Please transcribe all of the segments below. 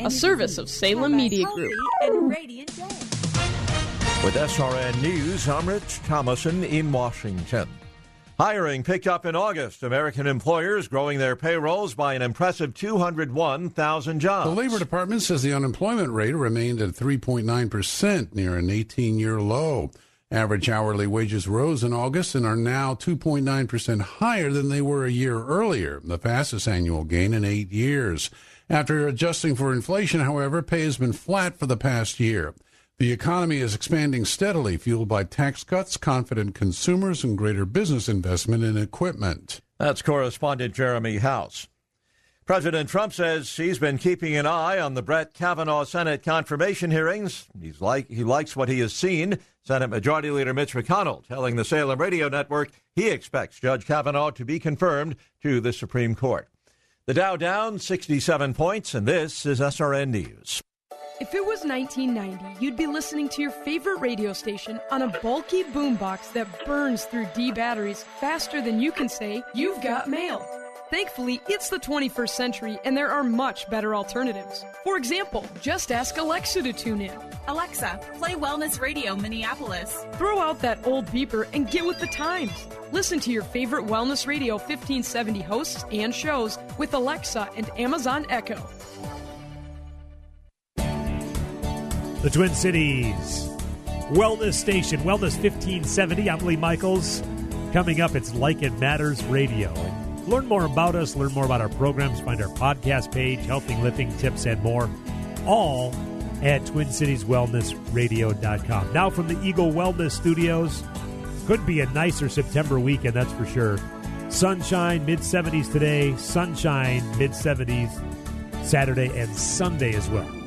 A service of Salem Media Group. With SRN News, I'm Rich Thomason in Washington. Hiring picked up in August. American employers growing their payrolls by an impressive 201,000 jobs. The Labor Department says the unemployment rate remained at 3.9%, near an 18 year low. Average hourly wages rose in August and are now 2.9% higher than they were a year earlier, the fastest annual gain in eight years. After adjusting for inflation, however, pay has been flat for the past year. The economy is expanding steadily, fueled by tax cuts, confident consumers, and greater business investment in equipment. That's correspondent Jeremy House. President Trump says he's been keeping an eye on the Brett Kavanaugh Senate confirmation hearings. He's like he likes what he has seen. Senate Majority Leader Mitch McConnell telling the Salem Radio Network he expects Judge Kavanaugh to be confirmed to the Supreme Court. The Dow down 67 points, and this is SRN News. If it was 1990, you'd be listening to your favorite radio station on a bulky boombox that burns through D batteries faster than you can say, You've got mail. Thankfully, it's the 21st century and there are much better alternatives. For example, just ask Alexa to tune in. Alexa, play Wellness Radio Minneapolis. Throw out that old beeper and get with the times. Listen to your favorite Wellness Radio 1570 hosts and shows with Alexa and Amazon Echo. The Twin Cities Wellness Station, Wellness 1570. I'm Lee Michaels. Coming up, it's Like It Matters Radio. Learn more about us, learn more about our programs, find our podcast page, healthy lifting tips, and more, all at TwinCitiesWellnessRadio.com. Now from the Eagle Wellness Studios, could be a nicer September weekend, that's for sure. Sunshine, mid 70s today, sunshine, mid 70s Saturday and Sunday as well.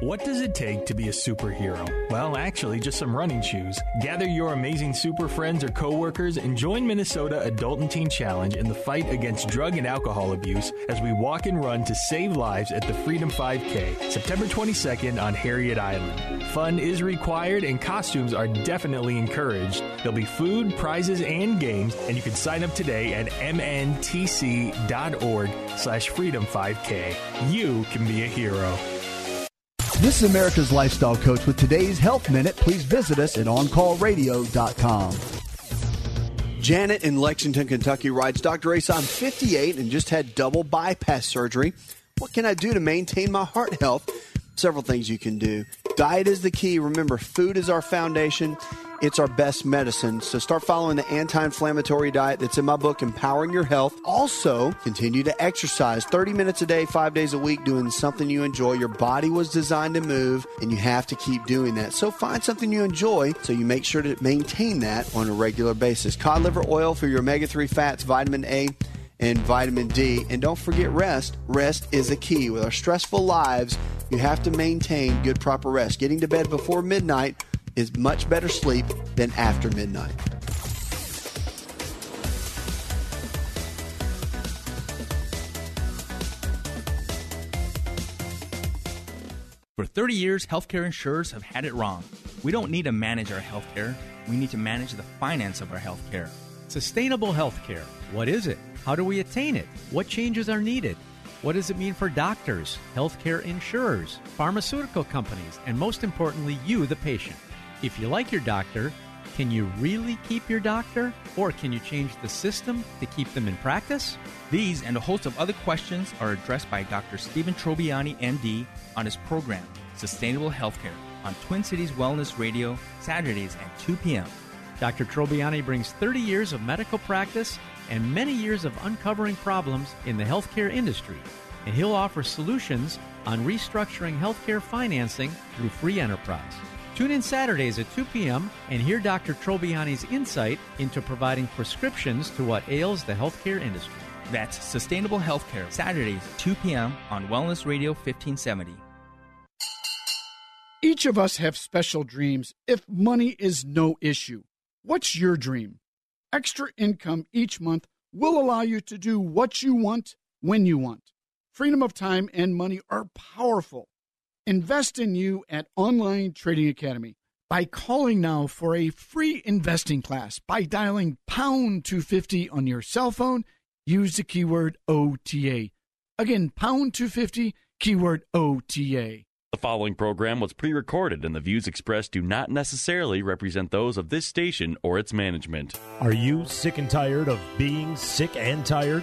What does it take to be a superhero? Well, actually, just some running shoes. Gather your amazing super friends or coworkers and join Minnesota Adult and Teen Challenge in the fight against drug and alcohol abuse as we walk and run to save lives at the Freedom 5K, September 22nd on Harriet Island. Fun is required and costumes are definitely encouraged. There'll be food, prizes, and games, and you can sign up today at mntc.org slash freedom 5K. You can be a hero. This is America's Lifestyle Coach with today's Health Minute. Please visit us at OnCallRadio.com. Janet in Lexington, Kentucky writes Dr. Ace, I'm 58 and just had double bypass surgery. What can I do to maintain my heart health? Several things you can do. Diet is the key. Remember, food is our foundation. It's our best medicine. So start following the anti inflammatory diet that's in my book, Empowering Your Health. Also, continue to exercise 30 minutes a day, five days a week, doing something you enjoy. Your body was designed to move, and you have to keep doing that. So find something you enjoy so you make sure to maintain that on a regular basis. Cod liver oil for your omega 3 fats, vitamin A and vitamin D. And don't forget rest. Rest is a key. With our stressful lives, you have to maintain good, proper rest. Getting to bed before midnight is much better sleep than after midnight. For 30 years, healthcare insurers have had it wrong. We don't need to manage our healthcare, we need to manage the finance of our healthcare. Sustainable healthcare. What is it? How do we attain it? What changes are needed? What does it mean for doctors, healthcare insurers, pharmaceutical companies, and most importantly, you, the patient? If you like your doctor, can you really keep your doctor? Or can you change the system to keep them in practice? These and a host of other questions are addressed by Dr. Stephen Trobiani, MD, on his program, Sustainable Healthcare, on Twin Cities Wellness Radio, Saturdays at 2 p.m. Dr. Trobiani brings 30 years of medical practice and many years of uncovering problems in the healthcare industry, and he'll offer solutions on restructuring healthcare financing through free enterprise. Tune in Saturdays at 2 p.m. and hear Dr. Trobiani's insight into providing prescriptions to what ails the healthcare industry. That's Sustainable Healthcare, Saturdays, 2 p.m. on Wellness Radio 1570. Each of us have special dreams if money is no issue. What's your dream? Extra income each month will allow you to do what you want when you want. Freedom of time and money are powerful. Invest in you at Online Trading Academy by calling now for a free investing class by dialing pound 250 on your cell phone. Use the keyword OTA. Again, pound 250, keyword OTA. The following program was pre recorded, and the views expressed do not necessarily represent those of this station or its management. Are you sick and tired of being sick and tired?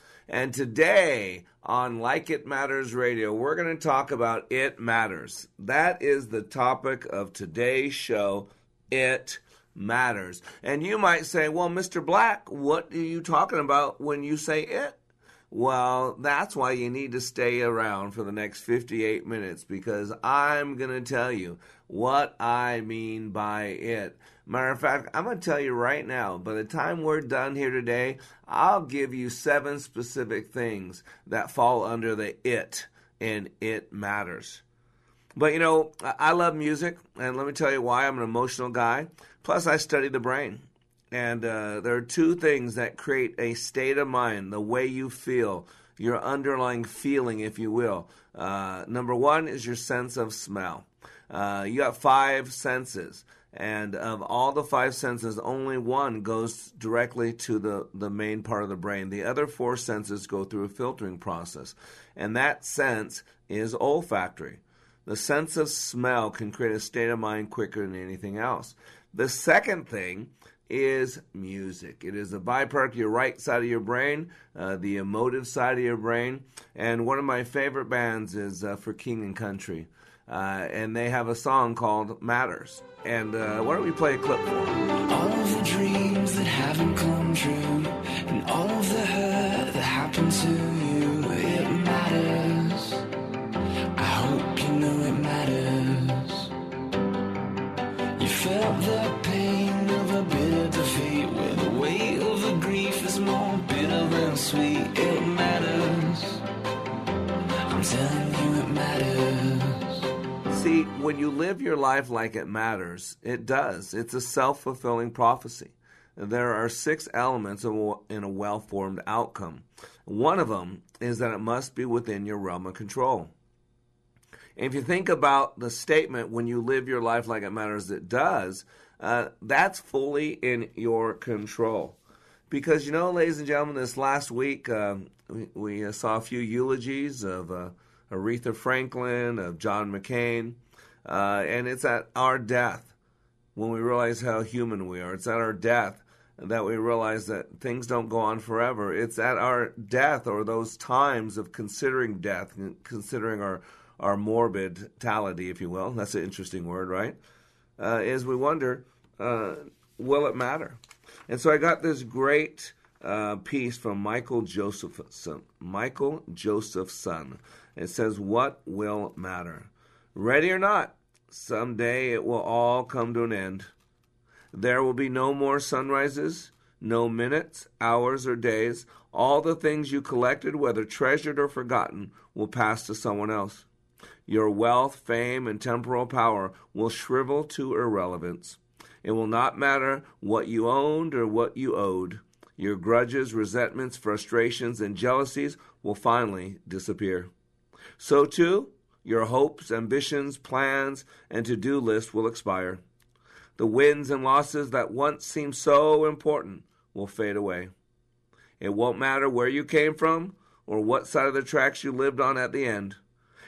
And today on Like It Matters Radio, we're going to talk about It Matters. That is the topic of today's show. It matters. And you might say, well, Mr. Black, what are you talking about when you say it? Well, that's why you need to stay around for the next 58 minutes because I'm going to tell you what I mean by it. Matter of fact, I'm going to tell you right now, by the time we're done here today, I'll give you seven specific things that fall under the it, and it matters. But you know, I love music, and let me tell you why I'm an emotional guy. Plus, I study the brain. And uh, there are two things that create a state of mind, the way you feel, your underlying feeling, if you will. Uh, number one is your sense of smell. Uh, you got five senses, and of all the five senses, only one goes directly to the, the main part of the brain. The other four senses go through a filtering process, and that sense is olfactory. The sense of smell can create a state of mind quicker than anything else. The second thing is music. It is a byproduct of your right side of your brain, uh, the emotive side of your brain. And one of my favorite bands is uh, For King and Country. Uh, and they have a song called Matters. And uh, why don't we play a clip for them? All of the dreams that haven't come true, and all of the hurt that happened to your life like it matters, it does. It's a self fulfilling prophecy. There are six elements in a well formed outcome. One of them is that it must be within your realm of control. If you think about the statement, when you live your life like it matters, it does, uh, that's fully in your control. Because, you know, ladies and gentlemen, this last week uh, we, we saw a few eulogies of uh, Aretha Franklin, of John McCain, uh, and it's at our death when we realize how human we are. It's at our death that we realize that things don't go on forever. It's at our death or those times of considering death, considering our our morbidity, if you will. That's an interesting word, right? Uh, is we wonder, uh, will it matter? And so I got this great uh, piece from Michael Josephson. Michael Josephson. It says, "What will matter? Ready or not, someday it will all come to an end. There will be no more sunrises." No minutes, hours, or days. All the things you collected, whether treasured or forgotten, will pass to someone else. Your wealth, fame, and temporal power will shrivel to irrelevance. It will not matter what you owned or what you owed. Your grudges, resentments, frustrations, and jealousies will finally disappear. So, too, your hopes, ambitions, plans, and to do list will expire. The wins and losses that once seemed so important will fade away. It won't matter where you came from or what side of the tracks you lived on at the end.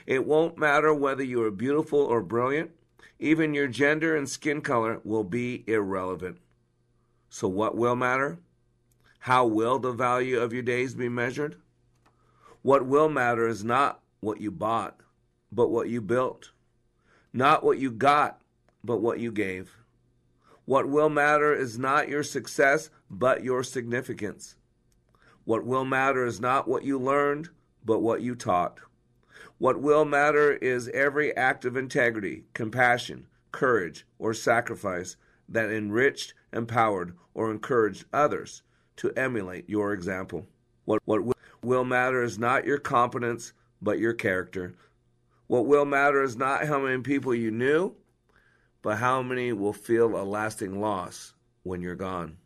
It won't matter whether you are beautiful or brilliant. Even your gender and skin color will be irrelevant. So, what will matter? How will the value of your days be measured? What will matter is not what you bought, but what you built. Not what you got, but what you gave. What will matter is not your success, but your significance. What will matter is not what you learned, but what you taught. What will matter is every act of integrity, compassion, courage, or sacrifice that enriched, empowered, or encouraged others to emulate your example. What, what will matter is not your competence, but your character. What will matter is not how many people you knew, but how many will feel a lasting loss when you're gone.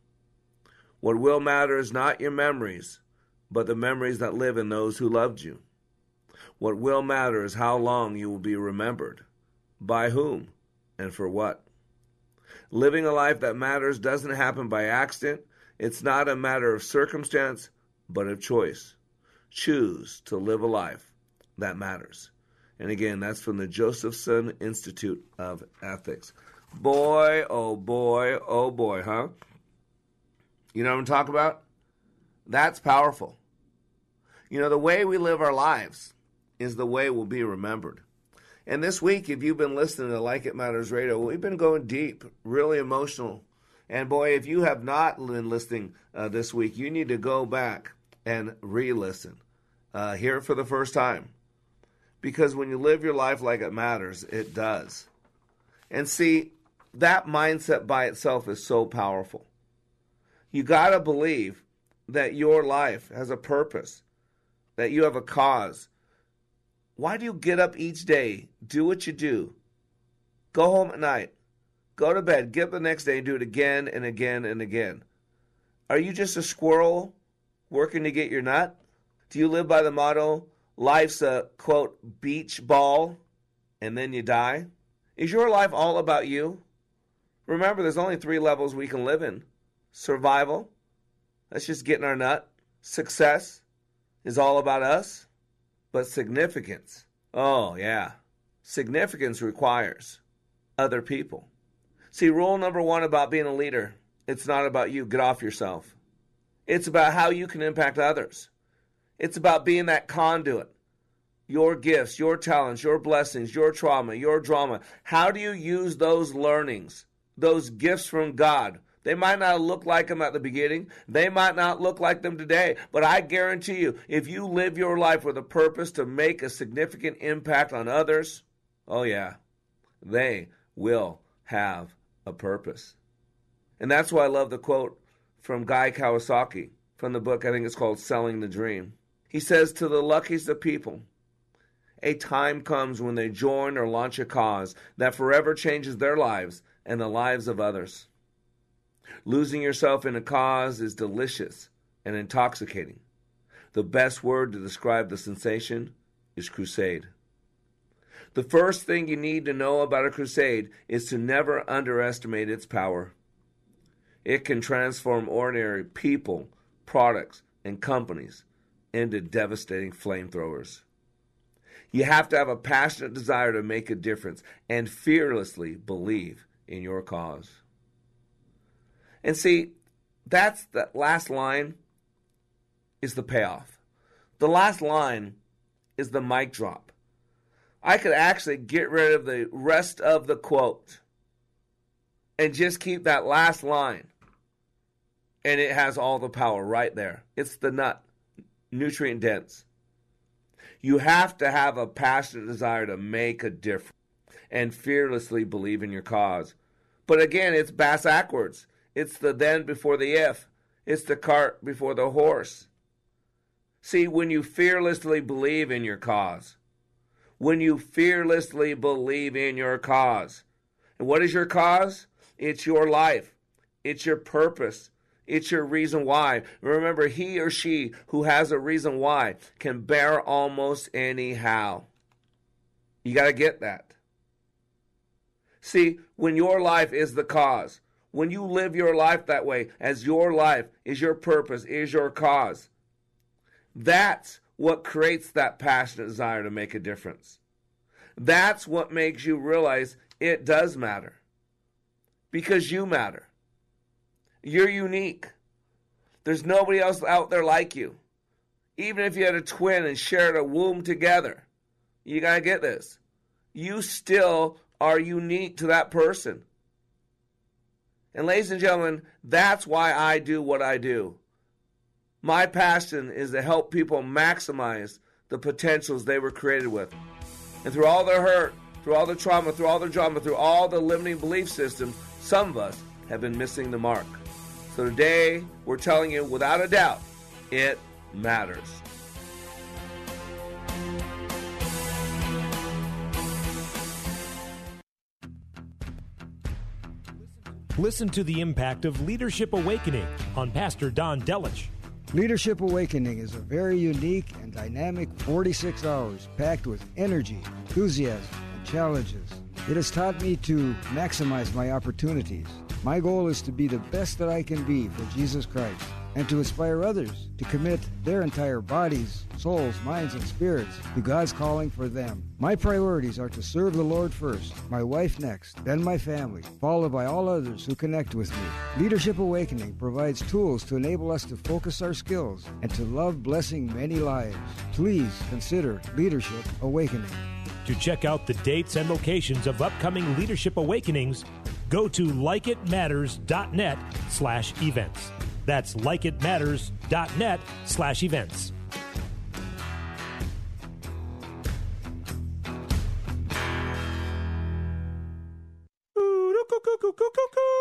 What will matter is not your memories, but the memories that live in those who loved you. What will matter is how long you will be remembered, by whom, and for what. Living a life that matters doesn't happen by accident. It's not a matter of circumstance, but of choice. Choose to live a life that matters. And again, that's from the Josephson Institute of Ethics. Boy, oh boy, oh boy, huh? You know what I'm talking about? That's powerful. You know, the way we live our lives is the way we'll be remembered. And this week, if you've been listening to Like It Matters Radio, we've been going deep, really emotional. And boy, if you have not been listening uh, this week, you need to go back and re listen. Uh, hear it for the first time. Because when you live your life like it matters, it does. And see, that mindset by itself is so powerful. You got to believe that your life has a purpose, that you have a cause. Why do you get up each day, do what you do, go home at night, go to bed, get up the next day and do it again and again and again? Are you just a squirrel working to get your nut? Do you live by the motto, life's a quote, beach ball, and then you die? Is your life all about you? Remember, there's only three levels we can live in survival, that's just getting our nut. Success is all about us. But significance, oh, yeah. Significance requires other people. See, rule number one about being a leader it's not about you. Get off yourself. It's about how you can impact others. It's about being that conduit. Your gifts, your talents, your blessings, your trauma, your drama. How do you use those learnings, those gifts from God? They might not look like them at the beginning. They might not look like them today. But I guarantee you, if you live your life with a purpose to make a significant impact on others, oh, yeah, they will have a purpose. And that's why I love the quote from Guy Kawasaki from the book, I think it's called Selling the Dream. He says, To the luckiest of people, a time comes when they join or launch a cause that forever changes their lives and the lives of others. Losing yourself in a cause is delicious and intoxicating. The best word to describe the sensation is crusade. The first thing you need to know about a crusade is to never underestimate its power. It can transform ordinary people, products, and companies into devastating flamethrowers. You have to have a passionate desire to make a difference and fearlessly believe in your cause. And see, that's the last line is the payoff. The last line is the mic drop. I could actually get rid of the rest of the quote and just keep that last line. And it has all the power right there. It's the nut, nutrient dense. You have to have a passionate desire to make a difference and fearlessly believe in your cause. But again, it's bass backwards. It's the then before the if. It's the cart before the horse. See, when you fearlessly believe in your cause, when you fearlessly believe in your cause, and what is your cause? It's your life, it's your purpose, it's your reason why. Remember, he or she who has a reason why can bear almost anyhow. You got to get that. See, when your life is the cause, when you live your life that way, as your life is your purpose, is your cause, that's what creates that passionate desire to make a difference. That's what makes you realize it does matter. Because you matter. You're unique. There's nobody else out there like you. Even if you had a twin and shared a womb together, you got to get this. You still are unique to that person. And, ladies and gentlemen, that's why I do what I do. My passion is to help people maximize the potentials they were created with. And through all their hurt, through all their trauma, through all their drama, through all the limiting belief systems, some of us have been missing the mark. So today, we're telling you without a doubt, it matters. Listen to the impact of Leadership Awakening on Pastor Don Delich. Leadership Awakening is a very unique and dynamic 46 hours packed with energy, enthusiasm, and challenges. It has taught me to maximize my opportunities. My goal is to be the best that I can be for Jesus Christ and to inspire others to commit their entire bodies, souls, minds, and spirits to God's calling for them. My priorities are to serve the Lord first, my wife next, then my family, followed by all others who connect with me. Leadership Awakening provides tools to enable us to focus our skills and to love blessing many lives. Please consider Leadership Awakening. To check out the dates and locations of upcoming Leadership Awakenings, go to likeitmatters.net slash events. That's likeitmatters.net slash events.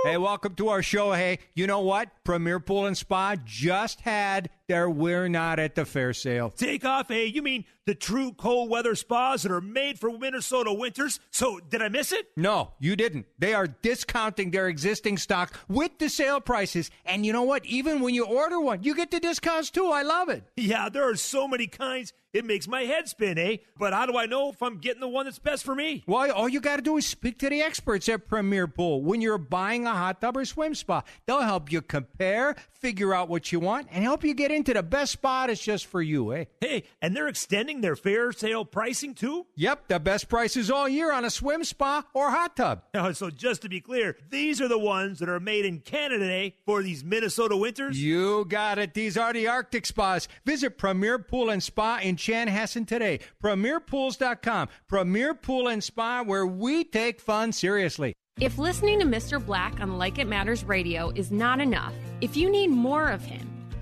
Hey, welcome to our show. Hey, you know what? Premier Pool and Spa just had their We're Not at the Fair sale. Take off, hey, you mean the true cold weather spas that are made for Minnesota winters? So, did I miss it? No, you didn't. They are discounting their existing stock with the sale prices. And you know what? Even when you order one, you get the discounts too. I love it. Yeah, there are so many kinds. It makes my head spin, eh? But how do I know if I'm getting the one that's best for me? Well, all you got to do is speak to the experts at Premier Pool when you're buying a hot tub or swim spa. They'll help you compare, figure out what you want, and help you get into the best spot that's just for you, eh? Hey, and they're extending their fair sale pricing too? Yep, the best prices all year on a swim spa or hot tub. Oh, so just to be clear, these are the ones that are made in Canada, eh? For these Minnesota winters? You got it. These are the Arctic spas. Visit Premier Pool and Spa in Chanhassen today. PremierPools.com. Premier Pool and Spa, where we take fun seriously. If listening to Mr. Black on Like It Matters radio is not enough, if you need more of him,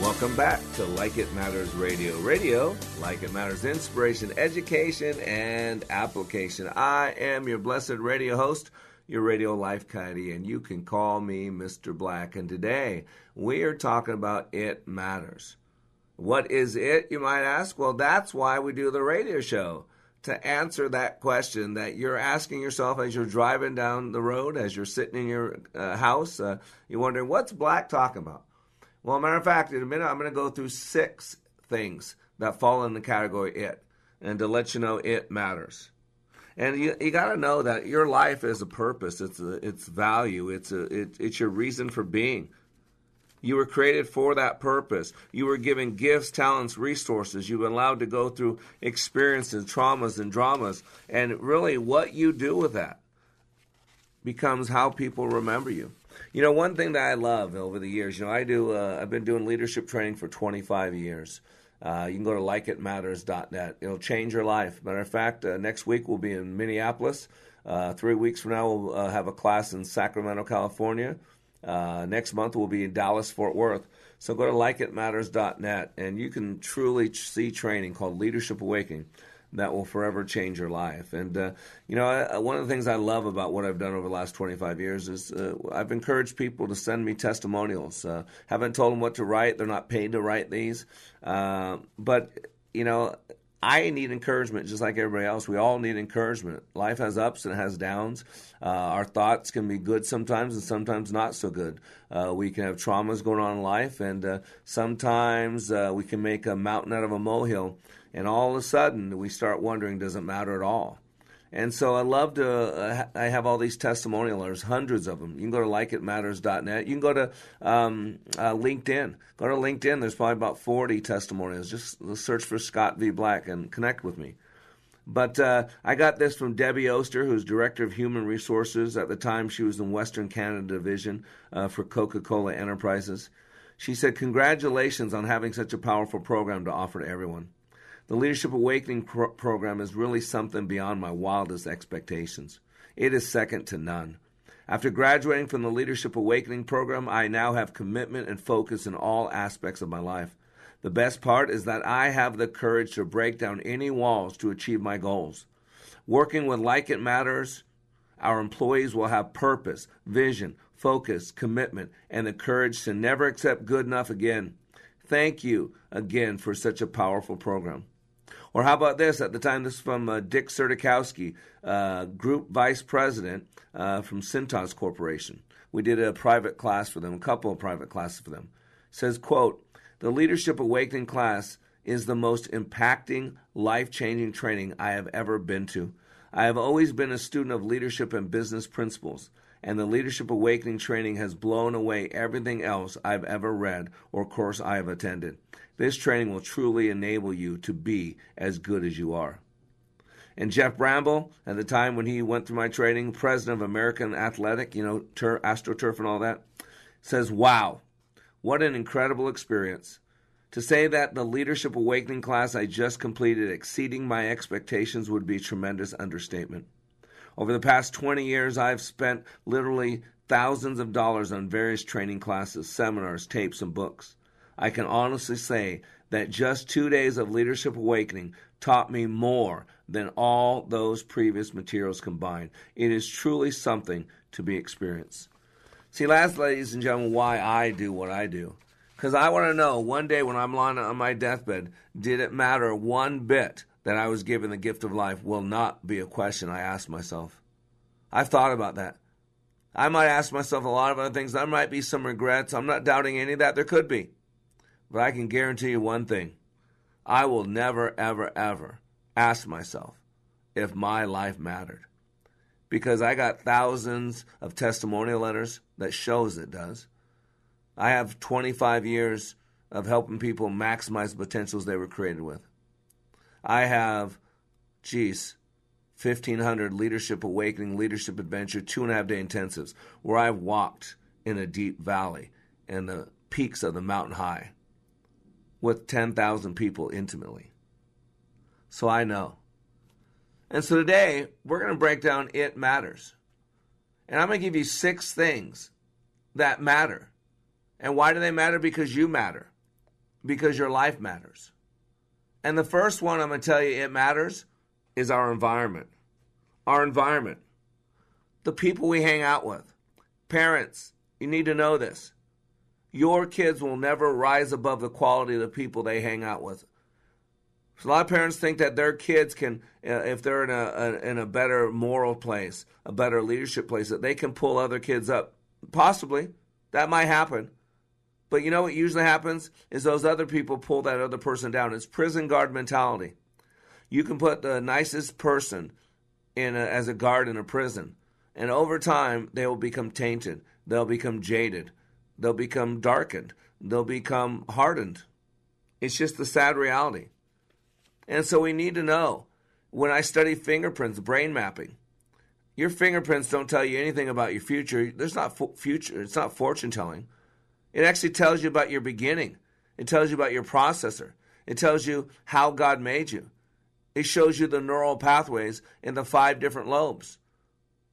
Welcome back to Like It Matters Radio. Radio, like it matters, inspiration, education, and application. I am your blessed radio host, your radio life caddy, and you can call me Mr. Black. And today we are talking about It Matters. What is it, you might ask? Well, that's why we do the radio show. To answer that question that you're asking yourself as you're driving down the road, as you're sitting in your uh, house, uh, you're wondering, what's Black talking about? Well, matter of fact, in a minute, I'm going to go through six things that fall in the category it, and to let you know it matters. And you, you got to know that your life is a purpose. It's a, it's value. It's a, it, it's your reason for being. You were created for that purpose. You were given gifts, talents, resources. You've been allowed to go through experiences, traumas, and dramas. And really, what you do with that becomes how people remember you. You know, one thing that I love over the years, you know, I do. Uh, I've been doing leadership training for 25 years. Uh, you can go to likeitmatters.net. It'll change your life. Matter of fact, uh, next week we'll be in Minneapolis. Uh, three weeks from now, we'll uh, have a class in Sacramento, California. Uh, next month, we'll be in Dallas, Fort Worth. So go to likeitmatters.net, and you can truly see training called Leadership Awakening that will forever change your life. And, uh, you know, I, one of the things I love about what I've done over the last 25 years is uh, I've encouraged people to send me testimonials. Uh, haven't told them what to write, they're not paid to write these. Uh, but, you know, I need encouragement just like everybody else. We all need encouragement. Life has ups and it has downs. Uh, our thoughts can be good sometimes and sometimes not so good. Uh, we can have traumas going on in life, and uh, sometimes uh, we can make a mountain out of a molehill, and all of a sudden we start wondering, does it matter at all? And so I love to. Uh, I have all these testimonial letters, hundreds of them. You can go to likeitmatters.net. You can go to um, uh, LinkedIn. Go to LinkedIn. There's probably about 40 testimonials. Just search for Scott V. Black and connect with me. But uh, I got this from Debbie Oster, who's Director of Human Resources. At the time, she was in Western Canada Division uh, for Coca Cola Enterprises. She said, Congratulations on having such a powerful program to offer to everyone. The Leadership Awakening pro- program is really something beyond my wildest expectations. It is second to none. After graduating from the Leadership Awakening program, I now have commitment and focus in all aspects of my life. The best part is that I have the courage to break down any walls to achieve my goals. Working with Like It Matters, our employees will have purpose, vision, focus, commitment, and the courage to never accept good enough again. Thank you again for such a powerful program. Or how about this? At the time, this is from uh, Dick Sertikowski, uh, Group Vice President uh, from Cintas Corporation. We did a private class for them, a couple of private classes for them. says, quote, the Leadership Awakening class is the most impacting, life changing training I have ever been to. I have always been a student of leadership and business principles, and the Leadership Awakening training has blown away everything else I've ever read or course I have attended. This training will truly enable you to be as good as you are. And Jeff Bramble, at the time when he went through my training, president of American Athletic, you know, tur- AstroTurf and all that, says, Wow, what an incredible experience. To say that the Leadership Awakening class I just completed exceeding my expectations would be a tremendous understatement. Over the past 20 years, I've spent literally thousands of dollars on various training classes, seminars, tapes, and books. I can honestly say that just two days of Leadership Awakening taught me more than all those previous materials combined. It is truly something to be experienced. See, last, ladies and gentlemen, why I do what I do. Because I want to know one day when I'm lying on my deathbed, did it matter one bit that I was given the gift of life? Will not be a question I ask myself. I've thought about that. I might ask myself a lot of other things. There might be some regrets. I'm not doubting any of that. There could be. But I can guarantee you one thing I will never, ever, ever ask myself if my life mattered. Because I got thousands of testimonial letters that shows it does. I have 25 years of helping people maximize the potentials they were created with. I have, geez, 1,500 Leadership Awakening, Leadership Adventure, two and a half day intensives where I've walked in a deep valley and the peaks of the mountain high with 10,000 people intimately. So I know. And so today, we're going to break down It Matters. And I'm going to give you six things that matter and why do they matter? Because you matter, because your life matters. And the first one I'm going to tell you it matters is our environment. Our environment. The people we hang out with. Parents, you need to know this. Your kids will never rise above the quality of the people they hang out with. So a lot of parents think that their kids can, uh, if they're in a, a, in a better moral place, a better leadership place, that they can pull other kids up. Possibly, that might happen. But you know what usually happens is those other people pull that other person down. It's prison guard mentality. You can put the nicest person in a, as a guard in a prison, and over time they will become tainted. They'll become jaded. They'll become darkened. They'll become hardened. It's just the sad reality. And so we need to know when I study fingerprints, brain mapping, your fingerprints don't tell you anything about your future. There's not future. It's not fortune telling. It actually tells you about your beginning. It tells you about your processor. It tells you how God made you. It shows you the neural pathways in the five different lobes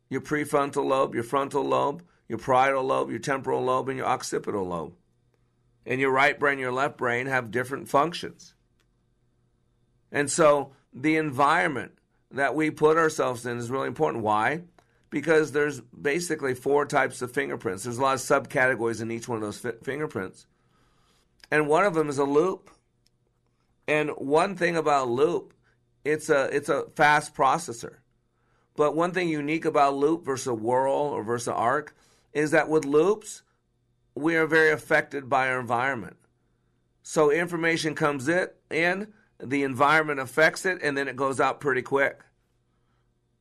your prefrontal lobe, your frontal lobe, your parietal lobe, your temporal lobe, and your occipital lobe. And your right brain, your left brain have different functions. And so the environment that we put ourselves in is really important. Why? Because there's basically four types of fingerprints. There's a lot of subcategories in each one of those fi- fingerprints. And one of them is a loop. And one thing about loop, it's a it's a fast processor. But one thing unique about loop versus whorl or versus arc is that with loops, we are very affected by our environment. So information comes in, the environment affects it, and then it goes out pretty quick.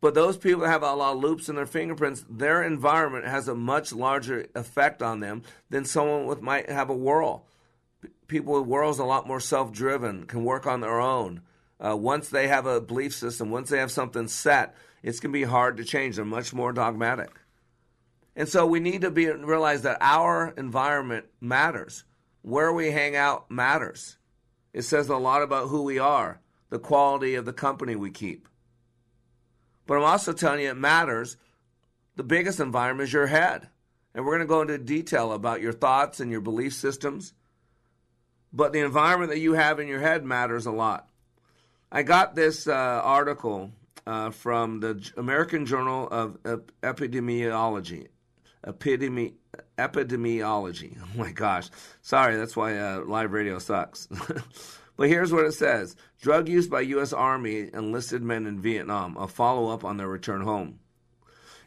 But those people that have a lot of loops in their fingerprints, their environment has a much larger effect on them than someone with might have a whorl. People with whorls are a lot more self-driven, can work on their own. Uh, once they have a belief system, once they have something set, it's going to be hard to change. They're much more dogmatic. And so we need to be realize that our environment matters. Where we hang out matters. It says a lot about who we are, the quality of the company we keep. But I'm also telling you it matters. The biggest environment is your head. And we're going to go into detail about your thoughts and your belief systems. But the environment that you have in your head matters a lot. I got this uh, article uh, from the American Journal of Epidemiology. Epidemi- epidemiology. Oh my gosh. Sorry, that's why uh, live radio sucks. but here's what it says Drug use by U.S. Army enlisted men in Vietnam, a follow up on their return home.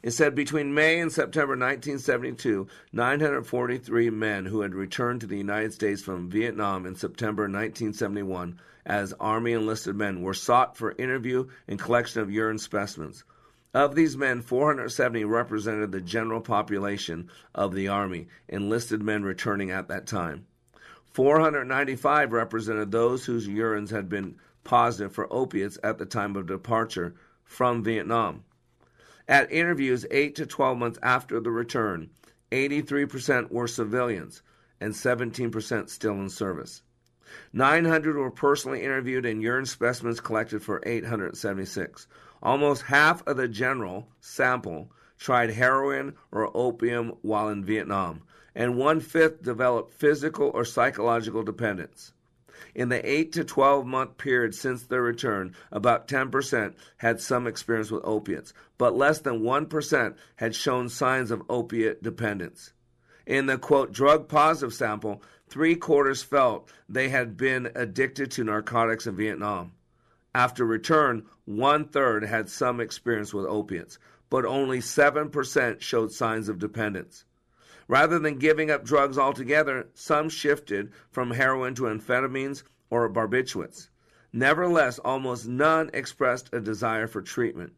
It said between May and September 1972, 943 men who had returned to the United States from Vietnam in September 1971 as Army enlisted men were sought for interview and collection of urine specimens. Of these men, 470 represented the general population of the Army, enlisted men returning at that time. 495 represented those whose urines had been positive for opiates at the time of departure from Vietnam. At interviews 8 to 12 months after the return, 83% were civilians and 17% still in service. 900 were personally interviewed and urine specimens collected for 876. Almost half of the general sample tried heroin or opium while in Vietnam, and one fifth developed physical or psychological dependence. In the 8 to 12 month period since their return, about 10% had some experience with opiates, but less than 1% had shown signs of opiate dependence. In the quote, drug positive sample, three quarters felt they had been addicted to narcotics in Vietnam. After return, one third had some experience with opiates, but only 7% showed signs of dependence. Rather than giving up drugs altogether, some shifted from heroin to amphetamines or barbiturates. Nevertheless, almost none expressed a desire for treatment.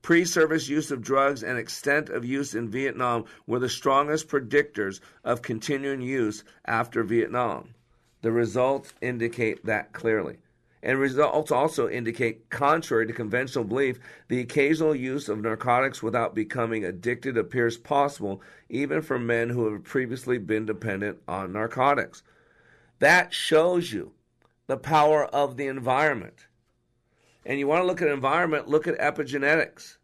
Pre service use of drugs and extent of use in Vietnam were the strongest predictors of continuing use after Vietnam. The results indicate that clearly. And results also indicate, contrary to conventional belief, the occasional use of narcotics without becoming addicted appears possible even for men who have previously been dependent on narcotics. That shows you the power of the environment. And you want to look at environment, look at epigenetics.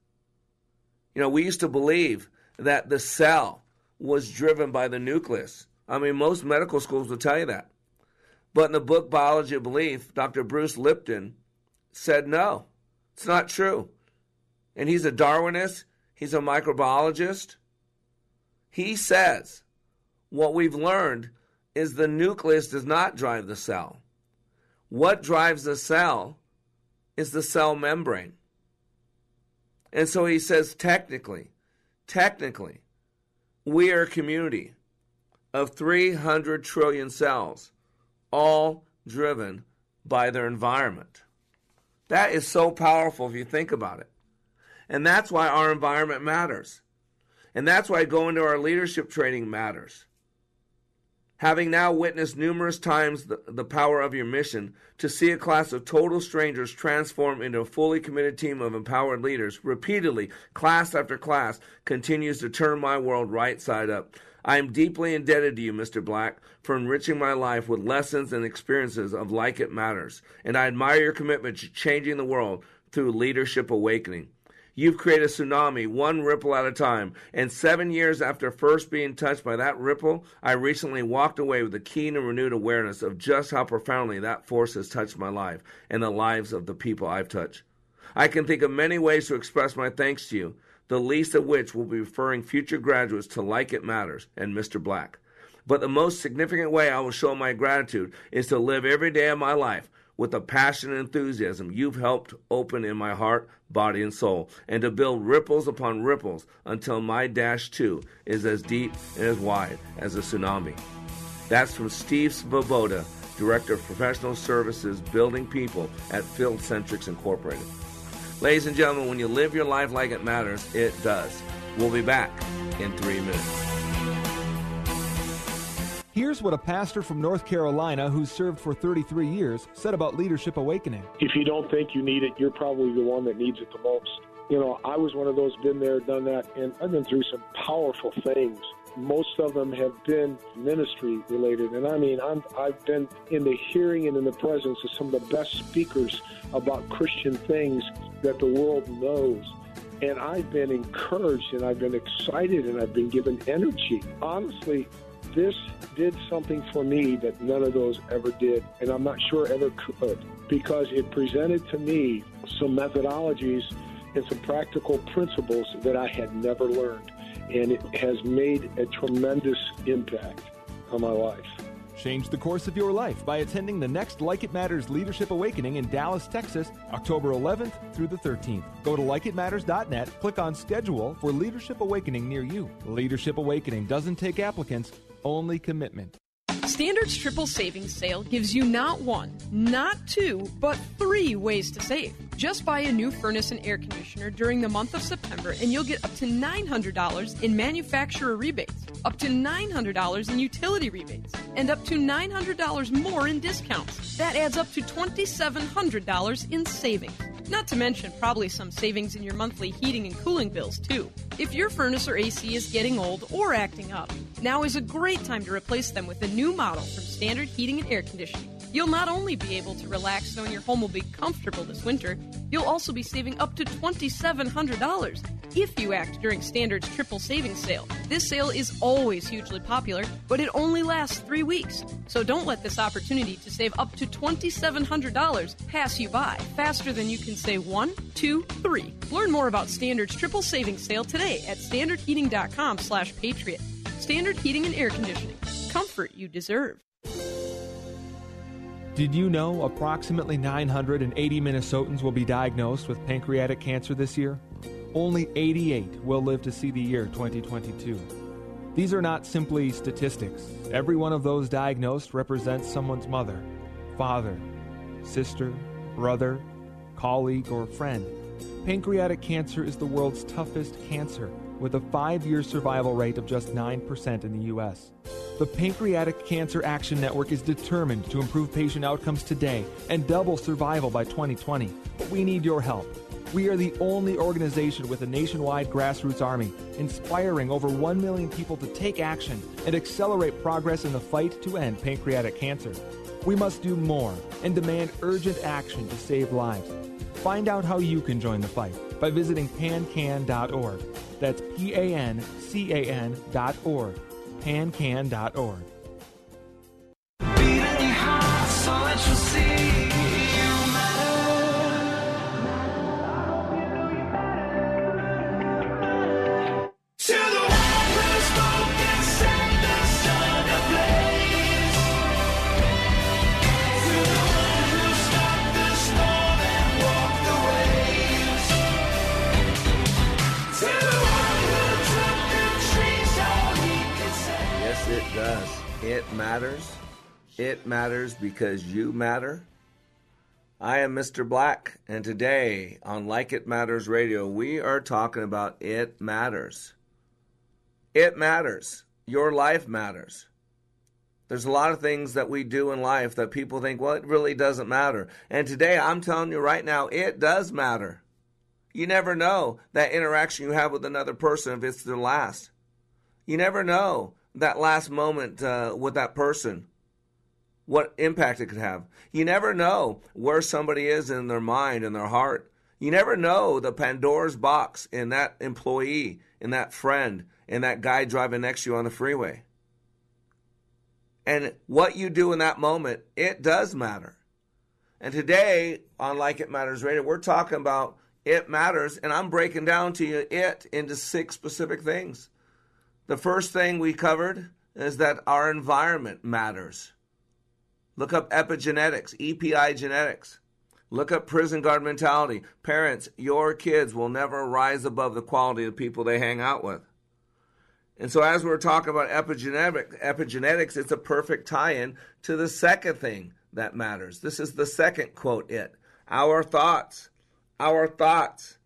You know, we used to believe that the cell was driven by the nucleus. I mean, most medical schools will tell you that. But in the book Biology of Belief, Dr. Bruce Lipton said no, it's not true. And he's a Darwinist, he's a microbiologist. He says what we've learned is the nucleus does not drive the cell. What drives the cell is the cell membrane. And so he says technically, technically, we are a community of 300 trillion cells all driven by their environment. That is so powerful if you think about it. And that's why our environment matters. And that's why going to our leadership training matters. Having now witnessed numerous times the, the power of your mission, to see a class of total strangers transform into a fully committed team of empowered leaders repeatedly, class after class, continues to turn my world right side up. I am deeply indebted to you, Mr. Black, for enriching my life with lessons and experiences of like it matters, and I admire your commitment to changing the world through leadership awakening. You've created a tsunami, one ripple at a time. And seven years after first being touched by that ripple, I recently walked away with a keen and renewed awareness of just how profoundly that force has touched my life and the lives of the people I've touched. I can think of many ways to express my thanks to you, the least of which will be referring future graduates to Like It Matters and Mr. Black. But the most significant way I will show my gratitude is to live every day of my life with the passion and enthusiasm you've helped open in my heart, body, and soul, and to build ripples upon ripples until my dash too is as deep and as wide as a tsunami. That's from Steve Svoboda, Director of Professional Services Building People at FieldCentrix Incorporated. Ladies and gentlemen, when you live your life like it matters, it does. We'll be back in three minutes. Here's what a pastor from North Carolina who's served for 33 years said about Leadership Awakening. If you don't think you need it, you're probably the one that needs it the most. You know, I was one of those, been there, done that, and I've been through some powerful things. Most of them have been ministry related. And I mean, I'm, I've been in the hearing and in the presence of some of the best speakers about Christian things that the world knows. And I've been encouraged and I've been excited and I've been given energy. Honestly, this did something for me that none of those ever did, and I'm not sure ever could, because it presented to me some methodologies and some practical principles that I had never learned. And it has made a tremendous impact on my life. Change the course of your life by attending the next Like It Matters Leadership Awakening in Dallas, Texas, October 11th through the 13th. Go to likeitmatters.net, click on schedule for Leadership Awakening near you. Leadership Awakening doesn't take applicants, only commitment. Standard's triple savings sale gives you not one, not two, but three ways to save. Just buy a new furnace and air conditioner during the month of September, and you'll get up to $900 in manufacturer rebates, up to $900 in utility rebates, and up to $900 more in discounts. That adds up to $2,700 in savings. Not to mention, probably some savings in your monthly heating and cooling bills, too. If your furnace or AC is getting old or acting up, now is a great time to replace them with a new model from Standard Heating and Air Conditioning. You'll not only be able to relax knowing your home will be comfortable this winter, you'll also be saving up to $2,700 if you act during Standard's triple savings sale. This sale is always hugely popular, but it only lasts three weeks. So don't let this opportunity to save up to $2,700 pass you by faster than you can say one, two, three. Learn more about Standard's triple savings sale today at standardheating.com slash patriot. Standard Heating and Air Conditioning. Comfort you deserve. Did you know approximately 980 Minnesotans will be diagnosed with pancreatic cancer this year? Only 88 will live to see the year 2022. These are not simply statistics. Every one of those diagnosed represents someone's mother, father, sister, brother, colleague, or friend. Pancreatic cancer is the world's toughest cancer, with a five year survival rate of just 9% in the U.S. The Pancreatic Cancer Action Network is determined to improve patient outcomes today and double survival by 2020. But we need your help. We are the only organization with a nationwide grassroots army, inspiring over 1 million people to take action and accelerate progress in the fight to end pancreatic cancer. We must do more and demand urgent action to save lives. Find out how you can join the fight by visiting pancan.org. That's P A N C A N dot org. Pancan.org. It matters because you matter. I am Mr. Black, and today on Like It Matters Radio, we are talking about It Matters. It matters. Your life matters. There's a lot of things that we do in life that people think, well, it really doesn't matter. And today, I'm telling you right now, it does matter. You never know that interaction you have with another person if it's their last. You never know that last moment uh, with that person, what impact it could have. You never know where somebody is in their mind and their heart. You never know the Pandora's box in that employee, in that friend, in that guy driving next to you on the freeway. And what you do in that moment, it does matter. And today on Like It Matters Radio, we're talking about it matters, and I'm breaking down to you it into six specific things. The first thing we covered is that our environment matters. Look up epigenetics, EPI genetics. Look up prison guard mentality. Parents, your kids will never rise above the quality of the people they hang out with. And so, as we're talking about epigenetic, epigenetics, it's a perfect tie in to the second thing that matters. This is the second quote it. Our thoughts. Our thoughts.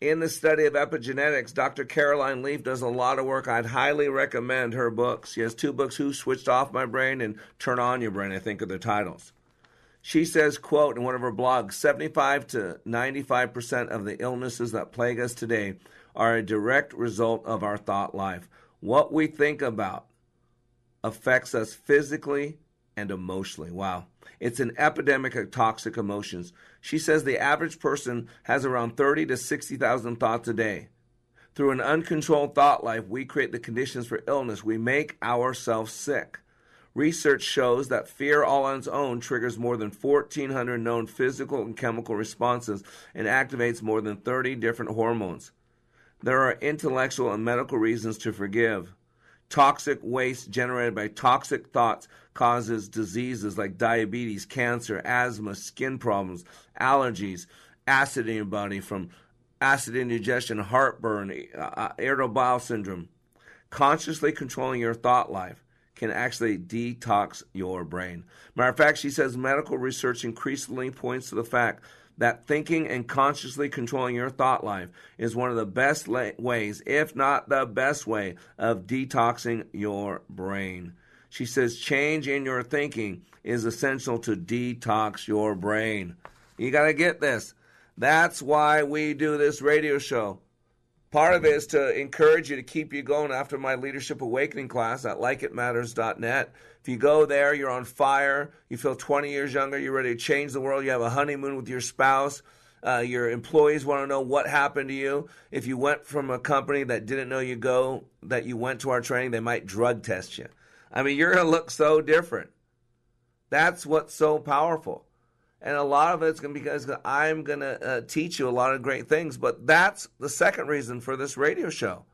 In the study of epigenetics, Dr. Caroline Leaf does a lot of work. I'd highly recommend her books. She has two books, Who Switched Off My Brain and Turn On Your Brain, I think are the titles. She says, quote, in one of her blogs, 75 to 95% of the illnesses that plague us today are a direct result of our thought life. What we think about affects us physically and emotionally. Wow. It's an epidemic of toxic emotions. She says the average person has around 30 to 60,000 thoughts a day. Through an uncontrolled thought life, we create the conditions for illness. We make ourselves sick. Research shows that fear all on its own triggers more than 1,400 known physical and chemical responses and activates more than 30 different hormones. There are intellectual and medical reasons to forgive. Toxic waste generated by toxic thoughts causes diseases like diabetes, cancer, asthma, skin problems, allergies, acid in your body from acid indigestion, heartburn, uh, uh, irritable syndrome. Consciously controlling your thought life can actually detox your brain. Matter of fact, she says medical research increasingly points to the fact that thinking and consciously controlling your thought life is one of the best la- ways, if not the best way, of detoxing your brain. She says change in your thinking is essential to detox your brain. You got to get this. That's why we do this radio show. Part of it is to encourage you to keep you going after my Leadership Awakening class at likeitmatters.net. If you go there, you're on fire, you feel 20 years younger, you're ready to change the world, you have a honeymoon with your spouse, uh, your employees want to know what happened to you. If you went from a company that didn't know you go, that you went to our training, they might drug test you. I mean, you're going to look so different. That's what's so powerful and a lot of it's going to be because I'm going to uh, teach you a lot of great things. But that's the second reason for this radio show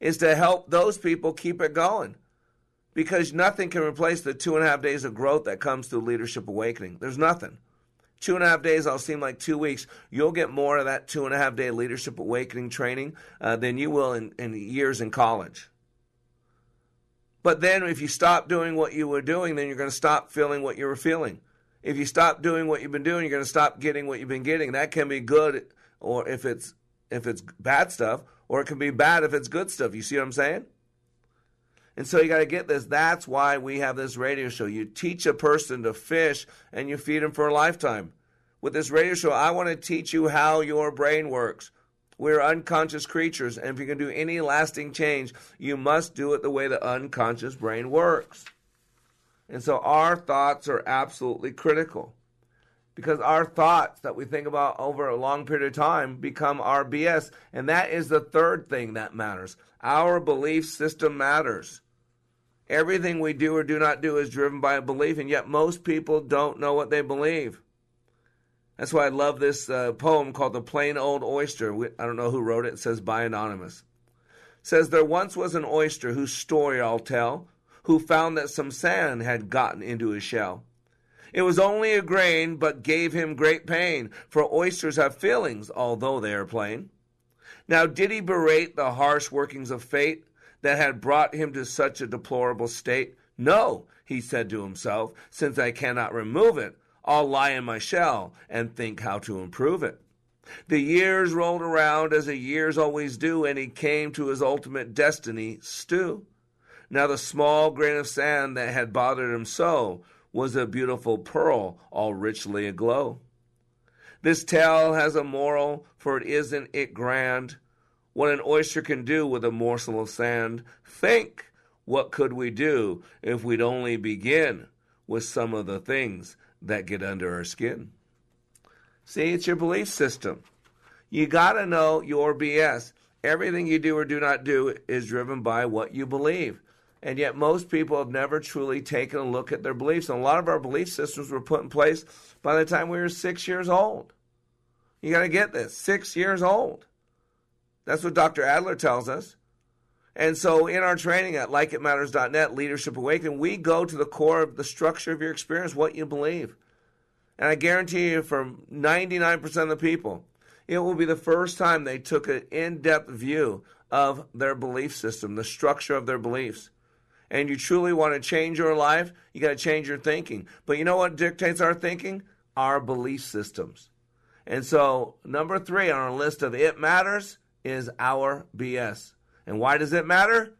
is to help those people keep it going, because nothing can replace the two and a half days of growth that comes through Leadership Awakening. There's nothing. Two and a half days, I'll seem like two weeks. You'll get more of that two and a half day Leadership Awakening training uh, than you will in, in years in college. But then, if you stop doing what you were doing, then you're going to stop feeling what you were feeling if you stop doing what you've been doing, you're going to stop getting what you've been getting. That can be good, or if it's if it's bad stuff, or it can be bad if it's good stuff. You see what I'm saying? And so you got to get this. That's why we have this radio show. You teach a person to fish, and you feed them for a lifetime. With this radio show, I want to teach you how your brain works. We're unconscious creatures, and if you can do any lasting change, you must do it the way the unconscious brain works. And so our thoughts are absolutely critical because our thoughts that we think about over a long period of time become our BS. And that is the third thing that matters. Our belief system matters. Everything we do or do not do is driven by a belief, and yet most people don't know what they believe. That's why I love this uh, poem called The Plain Old Oyster. I don't know who wrote it. It says by Anonymous. It says, There once was an oyster whose story I'll tell who found that some sand had gotten into his shell. It was only a grain, but gave him great pain, for oysters have feelings, although they are plain. Now, did he berate the harsh workings of fate that had brought him to such a deplorable state? No, he said to himself, since I cannot remove it, I'll lie in my shell and think how to improve it. The years rolled around as the years always do, and he came to his ultimate destiny, stew. Now the small grain of sand that had bothered him so was a beautiful pearl, all richly aglow. This tale has a moral, for it isn't it grand what an oyster can do with a morsel of sand. Think, what could we do if we'd only begin with some of the things that get under our skin? See, it's your belief system. You got to know your BS. Everything you do or do not do is driven by what you believe. And yet, most people have never truly taken a look at their beliefs. And a lot of our belief systems were put in place by the time we were six years old. You got to get this six years old. That's what Dr. Adler tells us. And so, in our training at likeitmatters.net, Leadership Awakening, we go to the core of the structure of your experience, what you believe. And I guarantee you, for 99% of the people, it will be the first time they took an in depth view of their belief system, the structure of their beliefs. And you truly want to change your life, you got to change your thinking. But you know what dictates our thinking? Our belief systems. And so, number three on our list of it matters is our BS. And why does it matter?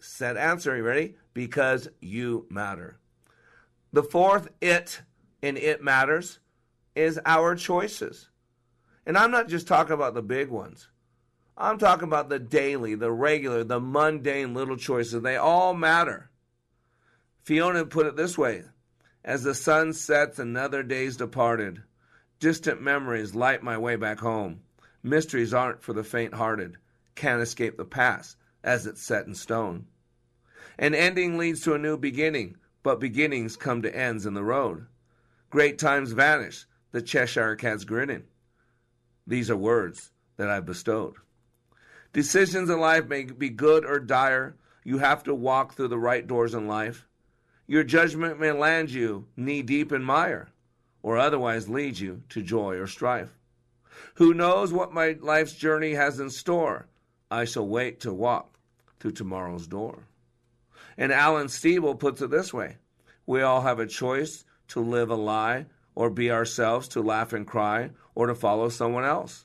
Set answer. You ready? Because you matter. The fourth it in it matters is our choices. And I'm not just talking about the big ones. I'm talking about the daily, the regular, the mundane little choices. They all matter. Fiona put it this way As the sun sets, another day's departed. Distant memories light my way back home. Mysteries aren't for the faint hearted. Can't escape the past as it's set in stone. An ending leads to a new beginning, but beginnings come to ends in the road. Great times vanish, the Cheshire Cat's grinning. These are words that I've bestowed. Decisions in life may be good or dire. You have to walk through the right doors in life. Your judgment may land you knee deep in mire, or otherwise lead you to joy or strife. Who knows what my life's journey has in store? I shall wait to walk through tomorrow's door. And Alan Steeble puts it this way We all have a choice to live a lie or be ourselves, to laugh and cry, or to follow someone else,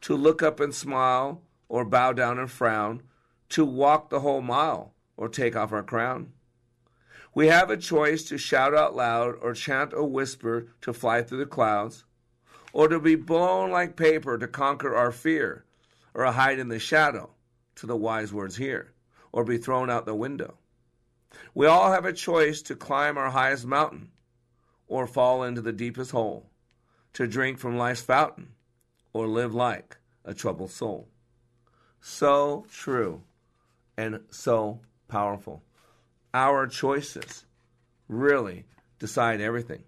to look up and smile, or bow down and frown, to walk the whole mile, or take off our crown. We have a choice to shout out loud, or chant or whisper, to fly through the clouds, or to be blown like paper to conquer our fear, or hide in the shadow to the wise words here, or be thrown out the window. We all have a choice to climb our highest mountain, or fall into the deepest hole, to drink from life's fountain, or live like a troubled soul. So true and so powerful. Our choices really decide everything.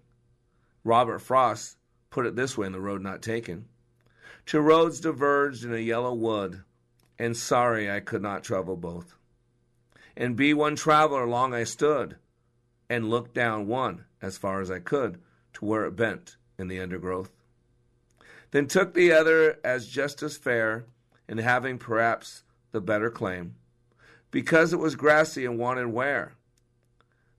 Robert Frost put it this way in The Road Not Taken Two roads diverged in a yellow wood, and sorry I could not travel both. And be one traveler long I stood, and looked down one as far as I could to where it bent in the undergrowth. Then took the other as just as fair, and having perhaps the better claim, because it was grassy and wanted wear.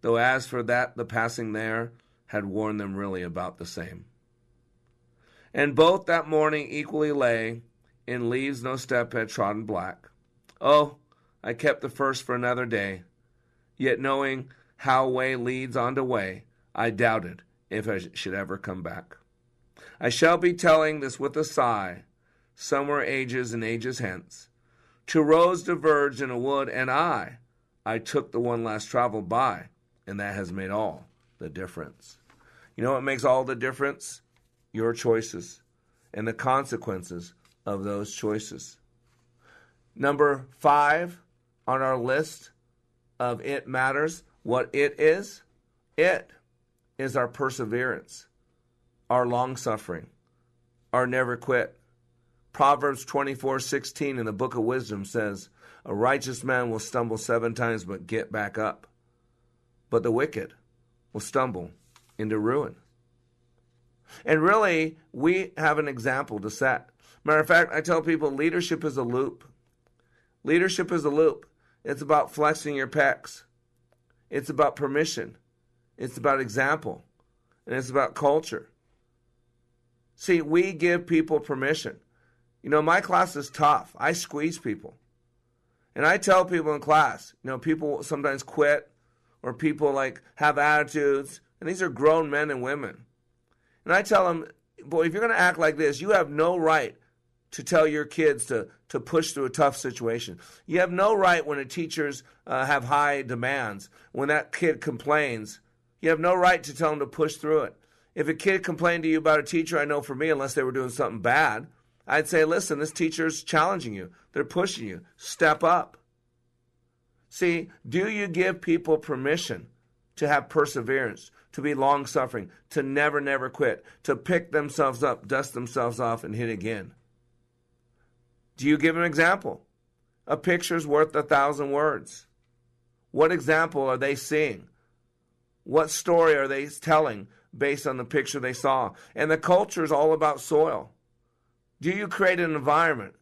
Though as for that, the passing there had worn them really about the same. And both that morning equally lay in leaves no step had trodden black. Oh, I kept the first for another day, yet knowing how way leads on to way, I doubted if I should ever come back. I shall be telling this with a sigh, somewhere ages and ages hence. Two roads diverged in a wood, and I, I took the one last traveled by, and that has made all the difference. You know what makes all the difference? Your choices and the consequences of those choices. Number five on our list of it matters what it is? It is our perseverance, our long suffering, our never quit. Proverbs 24:16 in the book of wisdom says, "A righteous man will stumble 7 times but get back up, but the wicked will stumble into ruin." And really, we have an example to set. Matter of fact, I tell people leadership is a loop. Leadership is a loop. It's about flexing your pecs. It's about permission. It's about example. And it's about culture. See, we give people permission. You know, my class is tough. I squeeze people. And I tell people in class, you know, people sometimes quit or people like have attitudes. And these are grown men and women. And I tell them, boy, if you're going to act like this, you have no right to tell your kids to, to push through a tough situation. You have no right when the teachers uh, have high demands. When that kid complains, you have no right to tell them to push through it. If a kid complained to you about a teacher, I know for me, unless they were doing something bad, I'd say, listen, this teacher's challenging you. They're pushing you. Step up. See, do you give people permission to have perseverance, to be long suffering, to never, never quit, to pick themselves up, dust themselves off, and hit again? Do you give an example? A picture's worth a thousand words. What example are they seeing? What story are they telling based on the picture they saw? And the culture is all about soil. Do you create an environment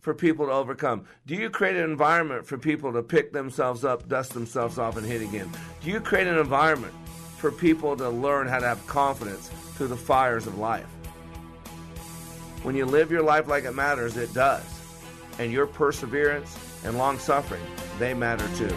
for people to overcome? Do you create an environment for people to pick themselves up, dust themselves off, and hit again? Do you create an environment for people to learn how to have confidence through the fires of life? When you live your life like it matters, it does. And your perseverance and long suffering, they matter too.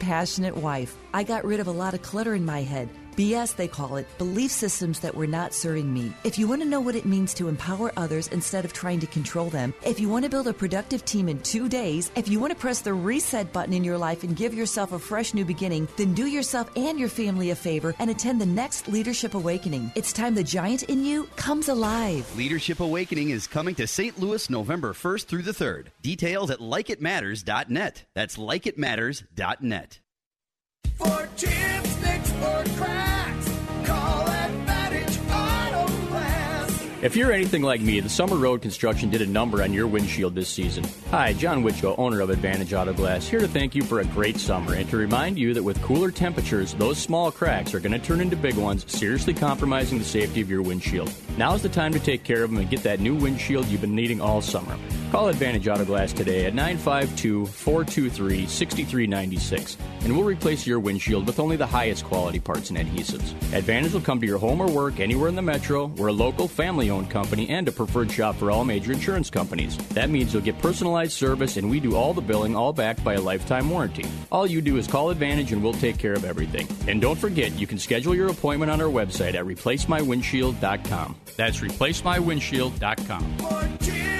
passionate wife. I got rid of a lot of clutter in my head. BS, they call it, belief systems that were not serving me. If you want to know what it means to empower others instead of trying to control them, if you want to build a productive team in two days, if you want to press the reset button in your life and give yourself a fresh new beginning, then do yourself and your family a favor and attend the next Leadership Awakening. It's time the giant in you comes alive. Leadership Awakening is coming to St. Louis November 1st through the 3rd. Details at likeitmatters.net. That's likeitmatters.net. For chips, nicks, or cracks, call. If you're anything like me, the Summer Road Construction did a number on your windshield this season. Hi, John Witcho, owner of Advantage Auto Glass, here to thank you for a great summer and to remind you that with cooler temperatures, those small cracks are going to turn into big ones, seriously compromising the safety of your windshield. Now's the time to take care of them and get that new windshield you've been needing all summer. Call Advantage Auto Glass today at 952 423 6396 and we'll replace your windshield with only the highest quality parts and adhesives. Advantage will come to your home or work anywhere in the metro. We're a local family owned company and a preferred shop for all major insurance companies. That means you'll get personalized service and we do all the billing, all backed by a lifetime warranty. All you do is call Advantage and we'll take care of everything. And don't forget, you can schedule your appointment on our website at replacemywindshield.com. That's replacemywindshield.com.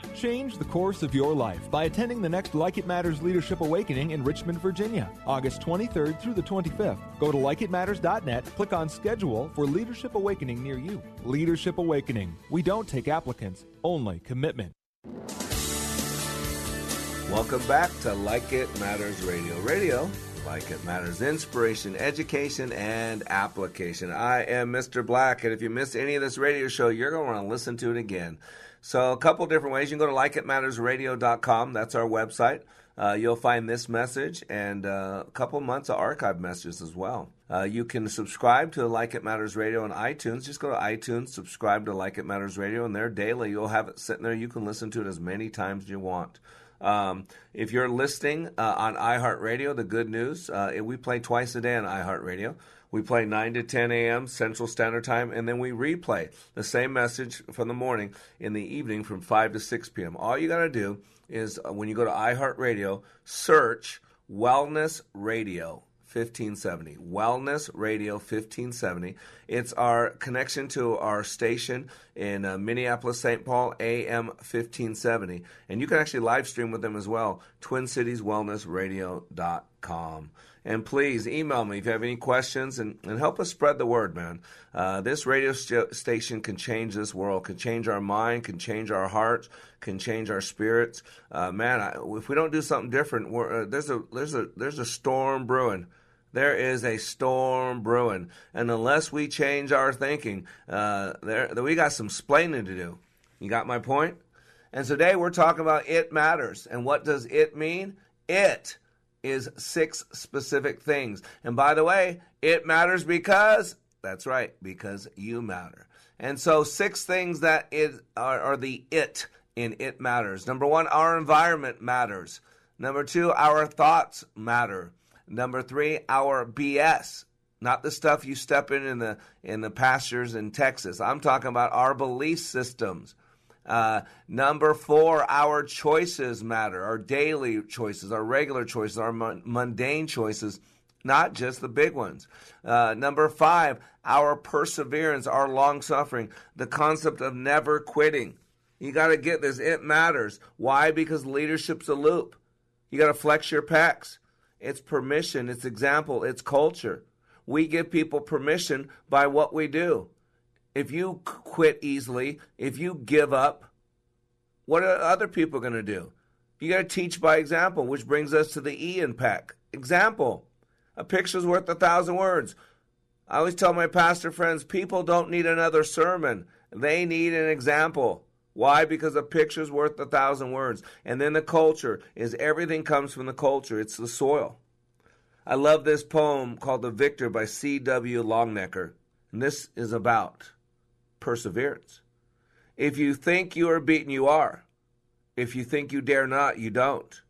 Change the course of your life by attending the next Like It Matters Leadership Awakening in Richmond, Virginia, August 23rd through the 25th. Go to likeitmatters.net, click on schedule for Leadership Awakening near you. Leadership Awakening. We don't take applicants, only commitment. Welcome back to Like It Matters Radio. Radio, like it matters, inspiration, education, and application. I am Mr. Black, and if you missed any of this radio show, you're going to want to listen to it again. So, a couple different ways. You can go to likeitmattersradio.com. That's our website. Uh, you'll find this message and uh, a couple months of archive messages as well. Uh, you can subscribe to Like It Matters Radio on iTunes. Just go to iTunes, subscribe to Like It Matters Radio, and there daily you'll have it sitting there. You can listen to it as many times as you want. Um, if you're listening uh, on iHeartRadio, the good news, uh, we play twice a day on iHeartRadio. We play 9 to 10 a.m. Central Standard Time, and then we replay the same message from the morning in the evening from 5 to 6 p.m. All you got to do is uh, when you go to iHeartRadio, search Wellness Radio. 1570 Wellness Radio 1570. It's our connection to our station in uh, Minneapolis, St. Paul, AM 1570. And you can actually live stream with them as well, TwinCitiesWellnessRadio.com. And please email me if you have any questions and, and help us spread the word, man. Uh, this radio st- station can change this world, can change our mind, can change our hearts, can change our spirits. Uh, man, I, if we don't do something different, uh, there's a there's a there's a storm brewing. There is a storm brewing, and unless we change our thinking, uh, there we got some splaining to do. You got my point? And today we're talking about it matters. And what does it mean? It is six specific things. And by the way, it matters because, that's right, because you matter. And so, six things that is, are, are the it in it matters. Number one, our environment matters. Number two, our thoughts matter. Number three, our BS, not the stuff you step in in the in the pastures in Texas. I'm talking about our belief systems. Uh, number four, our choices matter. Our daily choices, our regular choices, our mundane choices, not just the big ones. Uh, number five, our perseverance, our long suffering, the concept of never quitting. You got to get this. It matters. Why? Because leadership's a loop. You got to flex your pecs. It's permission, it's example, it's culture. We give people permission by what we do if you quit easily, if you give up, what are other people going to do? You got to teach by example, which brings us to the E in PEC. Example. A picture's worth a thousand words. I always tell my pastor friends people don't need another sermon, they need an example. Why? Because a picture's worth a thousand words. And then the culture is everything comes from the culture, it's the soil. I love this poem called The Victor by C.W. Longnecker. And this is about perseverance. If you think you are beaten, you are. If you think you dare not, you don't.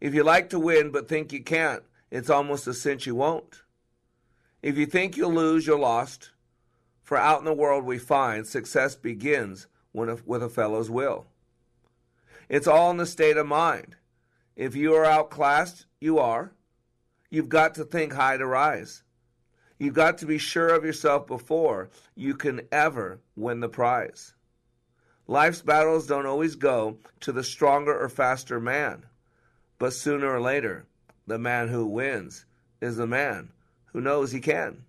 If you like to win but think you can't, it's almost a cinch you won't. If you think you'll lose, you're lost. For out in the world we find success begins a, with a fellow's will. It's all in the state of mind. If you are outclassed, you are. You've got to think high to rise. You've got to be sure of yourself before you can ever win the prize. Life's battles don't always go to the stronger or faster man, but sooner or later, the man who wins is the man who knows he can.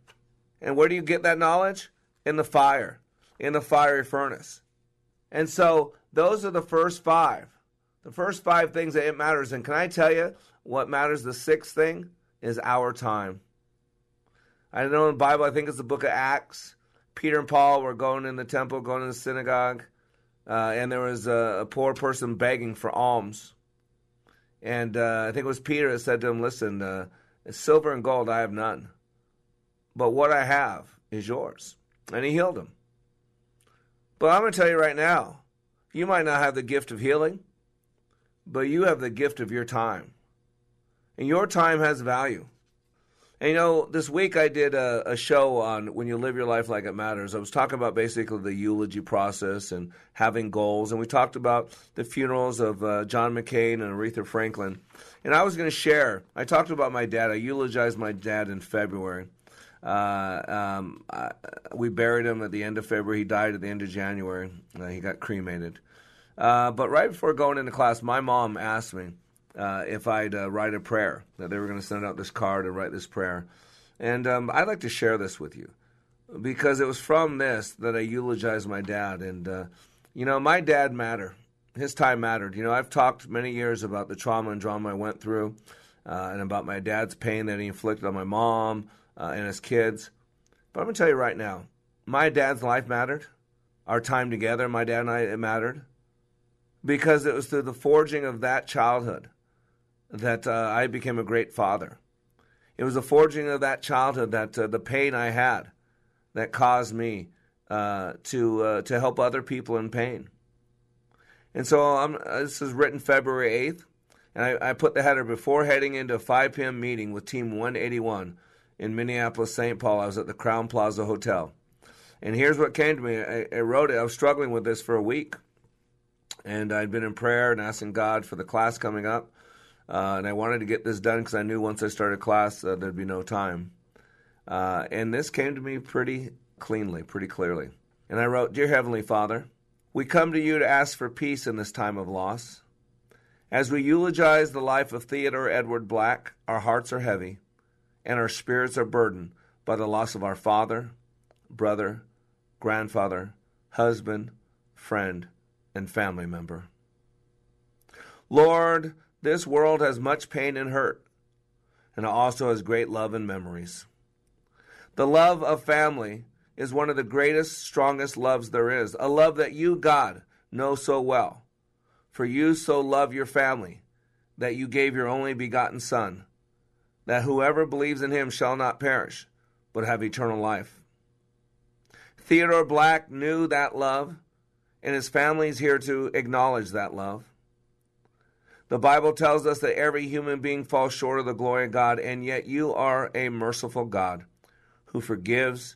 And where do you get that knowledge? In the fire, in the fiery furnace. And so, those are the first five. The first five things that it matters. And can I tell you what matters? The sixth thing is our time. I know in the Bible, I think it's the book of Acts. Peter and Paul were going in the temple, going to the synagogue, uh, and there was a, a, poor person begging for alms. And uh, I think it was Peter that said to him, Listen, uh, silver and gold I have none, but what I have is yours. And he healed him. But I'm going to tell you right now, you might not have the gift of healing, but you have the gift of your time. And your time has value. And you know, this week I did a, a, show on when you live your life like it matters. I was talking about basically the eulogy process and having goals, and we talked about the funerals of uh, John McCain and Aretha Franklin. And I was going to share. I talked about my dad. I eulogized my dad in February. Uh, um, I, we buried him at the end of February. He died at the end of January. Uh, he got cremated. Uh, but right before going into class, my mom asked me uh, if I'd uh, write a prayer, that they were going to send out this card and write this prayer. And um, I'd like to share this with you because it was from this that I eulogized my dad. And, uh, you know, my dad mattered. His time mattered. You know, I've talked many years about the trauma and drama I went through uh, and about my dad's pain that he inflicted on my mom uh, and his kids. But I'm going to tell you right now my dad's life mattered. Our time together, my dad and I, it mattered because it was through the forging of that childhood that uh, I became a great father. It was the forging of that childhood that uh, the pain I had that caused me uh, to uh, to help other people in pain. And so I'm, this is written February 8th, and I, I put the header before heading into a 5 p.m. meeting with Team 181 in Minneapolis, St. Paul. I was at the Crowne Plaza Hotel. And here's what came to me. I, I wrote it. I was struggling with this for a week. And I'd been in prayer and asking God for the class coming up. Uh, and I wanted to get this done because I knew once I started class uh, there'd be no time. Uh, and this came to me pretty cleanly, pretty clearly. And I wrote, Dear Heavenly Father, we come to you to ask for peace in this time of loss. As we eulogize the life of Theodore Edward Black, our hearts are heavy. and our spirits are burdened by the loss of our father, brother, grandfather, husband, friend, and family member. Lord, this world has much pain and hurt, and it also has great love and memories. The love of family is one of the greatest, strongest loves there is, a love that you, God, know so well. For you so love your family that you gave your only begotten Son, that whoever believes in him shall not perish, but have eternal life. Theodore Black knew that love, and his family is here to acknowledge that love. The Bible tells us that every human being falls short of the glory of God, and yet you are a merciful God who forgives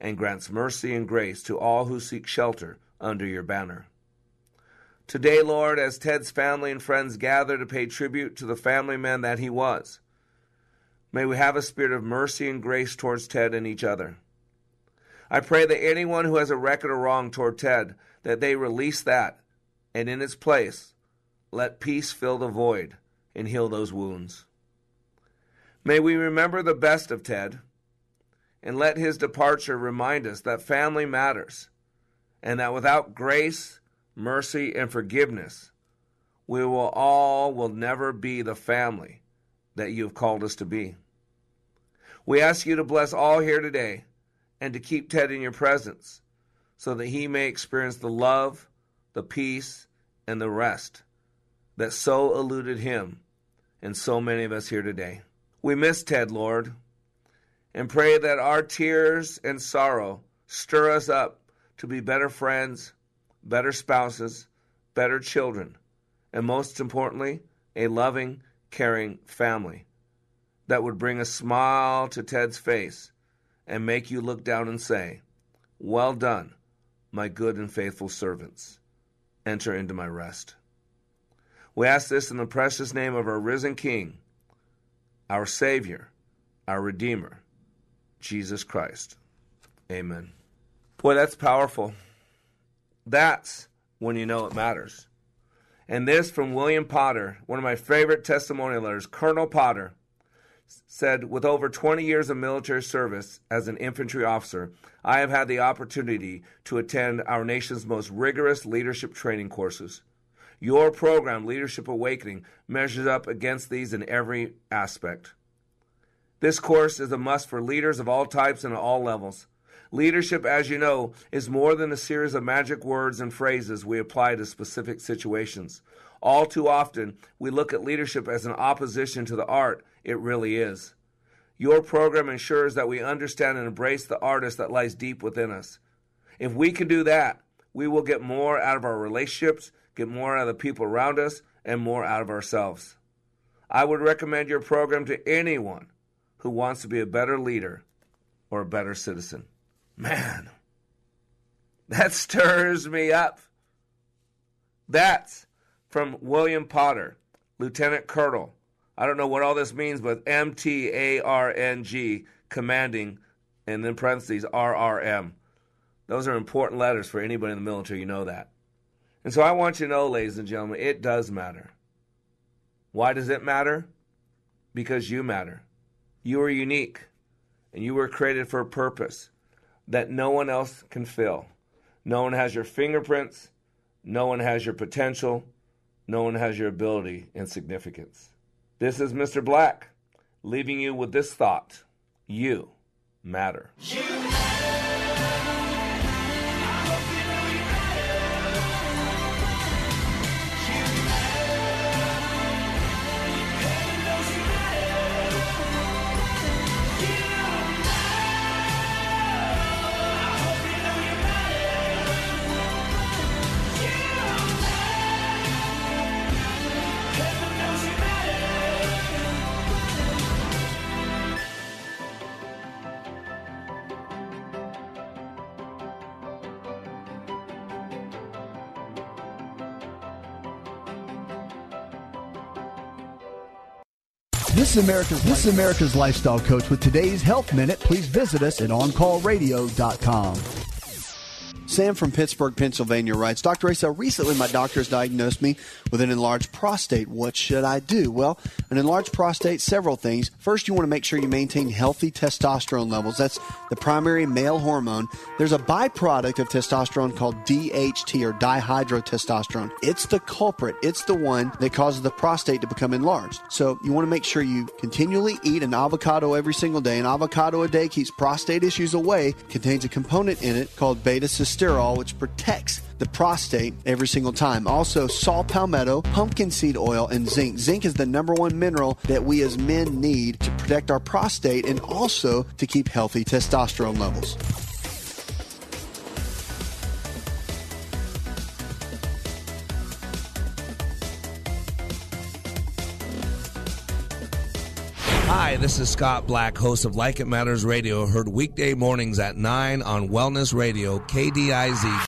and grants mercy and grace to all who seek shelter under your banner. Today, Lord, as Ted's family and friends gather to pay tribute to the family man that he was, may we have a spirit of mercy and grace towards Ted and each other. I pray that anyone who has a record of wrong toward Ted, that they release that, and in its place, let peace fill the void and heal those wounds. May we remember the best of Ted, and let his departure remind us that family matters, and that without grace, mercy, and forgiveness, we will all will never be the family that you have called us to be. We ask you to bless all here today and to keep Ted in your presence so that he may experience the love, the peace, and the rest that so eluded him and so many of us here today. We miss Ted, Lord, and pray that our tears and sorrow stir us up to be better friends, better spouses, better children, and most importantly, a loving, caring family that would bring a smile to Ted's face and make you look down and say, Well done, my good and faithful servants. Enter into my rest. We ask this in the precious name of our risen King, our Savior, our Redeemer, Jesus Christ. Amen. Boy, that's powerful. That's when you know it matters. And this from William Potter, one of my favorite testimonial letters. Colonel Potter said, With over 20 years of military service as an infantry officer, I have had the opportunity to attend our nation's most rigorous leadership training courses. Your program, Leadership Awakening, measures up against these in every aspect. This course is a must for leaders of all types and all levels. Leadership, as you know, is more than a series of magic words and phrases we apply to specific situations. All too often, we look at leadership as an opposition to the art it really is. Your program ensures that we understand and embrace the artist that lies deep within us. If we can do that, we will get more out of our relationships, get more out of the people around us, and more out of ourselves. I would recommend your program to anyone who wants to be a better leader or a better citizen. Man, that stirs me up. That's from William Potter, Lieutenant Colonel. I don't know what all this means, but M T A R N G, commanding, and then parentheses RRM. Those are important letters for anybody in the military, you know that. And so I want you to know, ladies and gentlemen, it does matter. Why does it matter? Because you matter. You are unique, and you were created for a purpose that no one else can fill. No one has your fingerprints, no one has your potential, no one has your ability and significance. This is Mr. Black, leaving you with this thought You matter. You America's this is America's lifestyle coach with today's health minute. Please visit us at oncallradio.com. Sam from Pittsburgh, Pennsylvania writes Dr. Asa, recently my doctor has diagnosed me with an enlarged prostate. What should I do? Well, an enlarged prostate, several things. First, you want to make sure you maintain healthy testosterone levels. That's the primary male hormone. There's a byproduct of testosterone called DHT or dihydrotestosterone. It's the culprit, it's the one that causes the prostate to become enlarged. So, you want to make sure you continually eat an avocado every single day. An avocado a day keeps prostate issues away, contains a component in it called beta sitosterol, which protects the prostate every single time. Also, saw palmetto, pumpkin seed oil, and zinc. Zinc is the number one mineral that we as men need to protect our prostate and also to keep healthy testosterone levels. Hi, this is Scott Black, host of Like It Matters Radio, heard weekday mornings at 9 on Wellness Radio, KDIZ.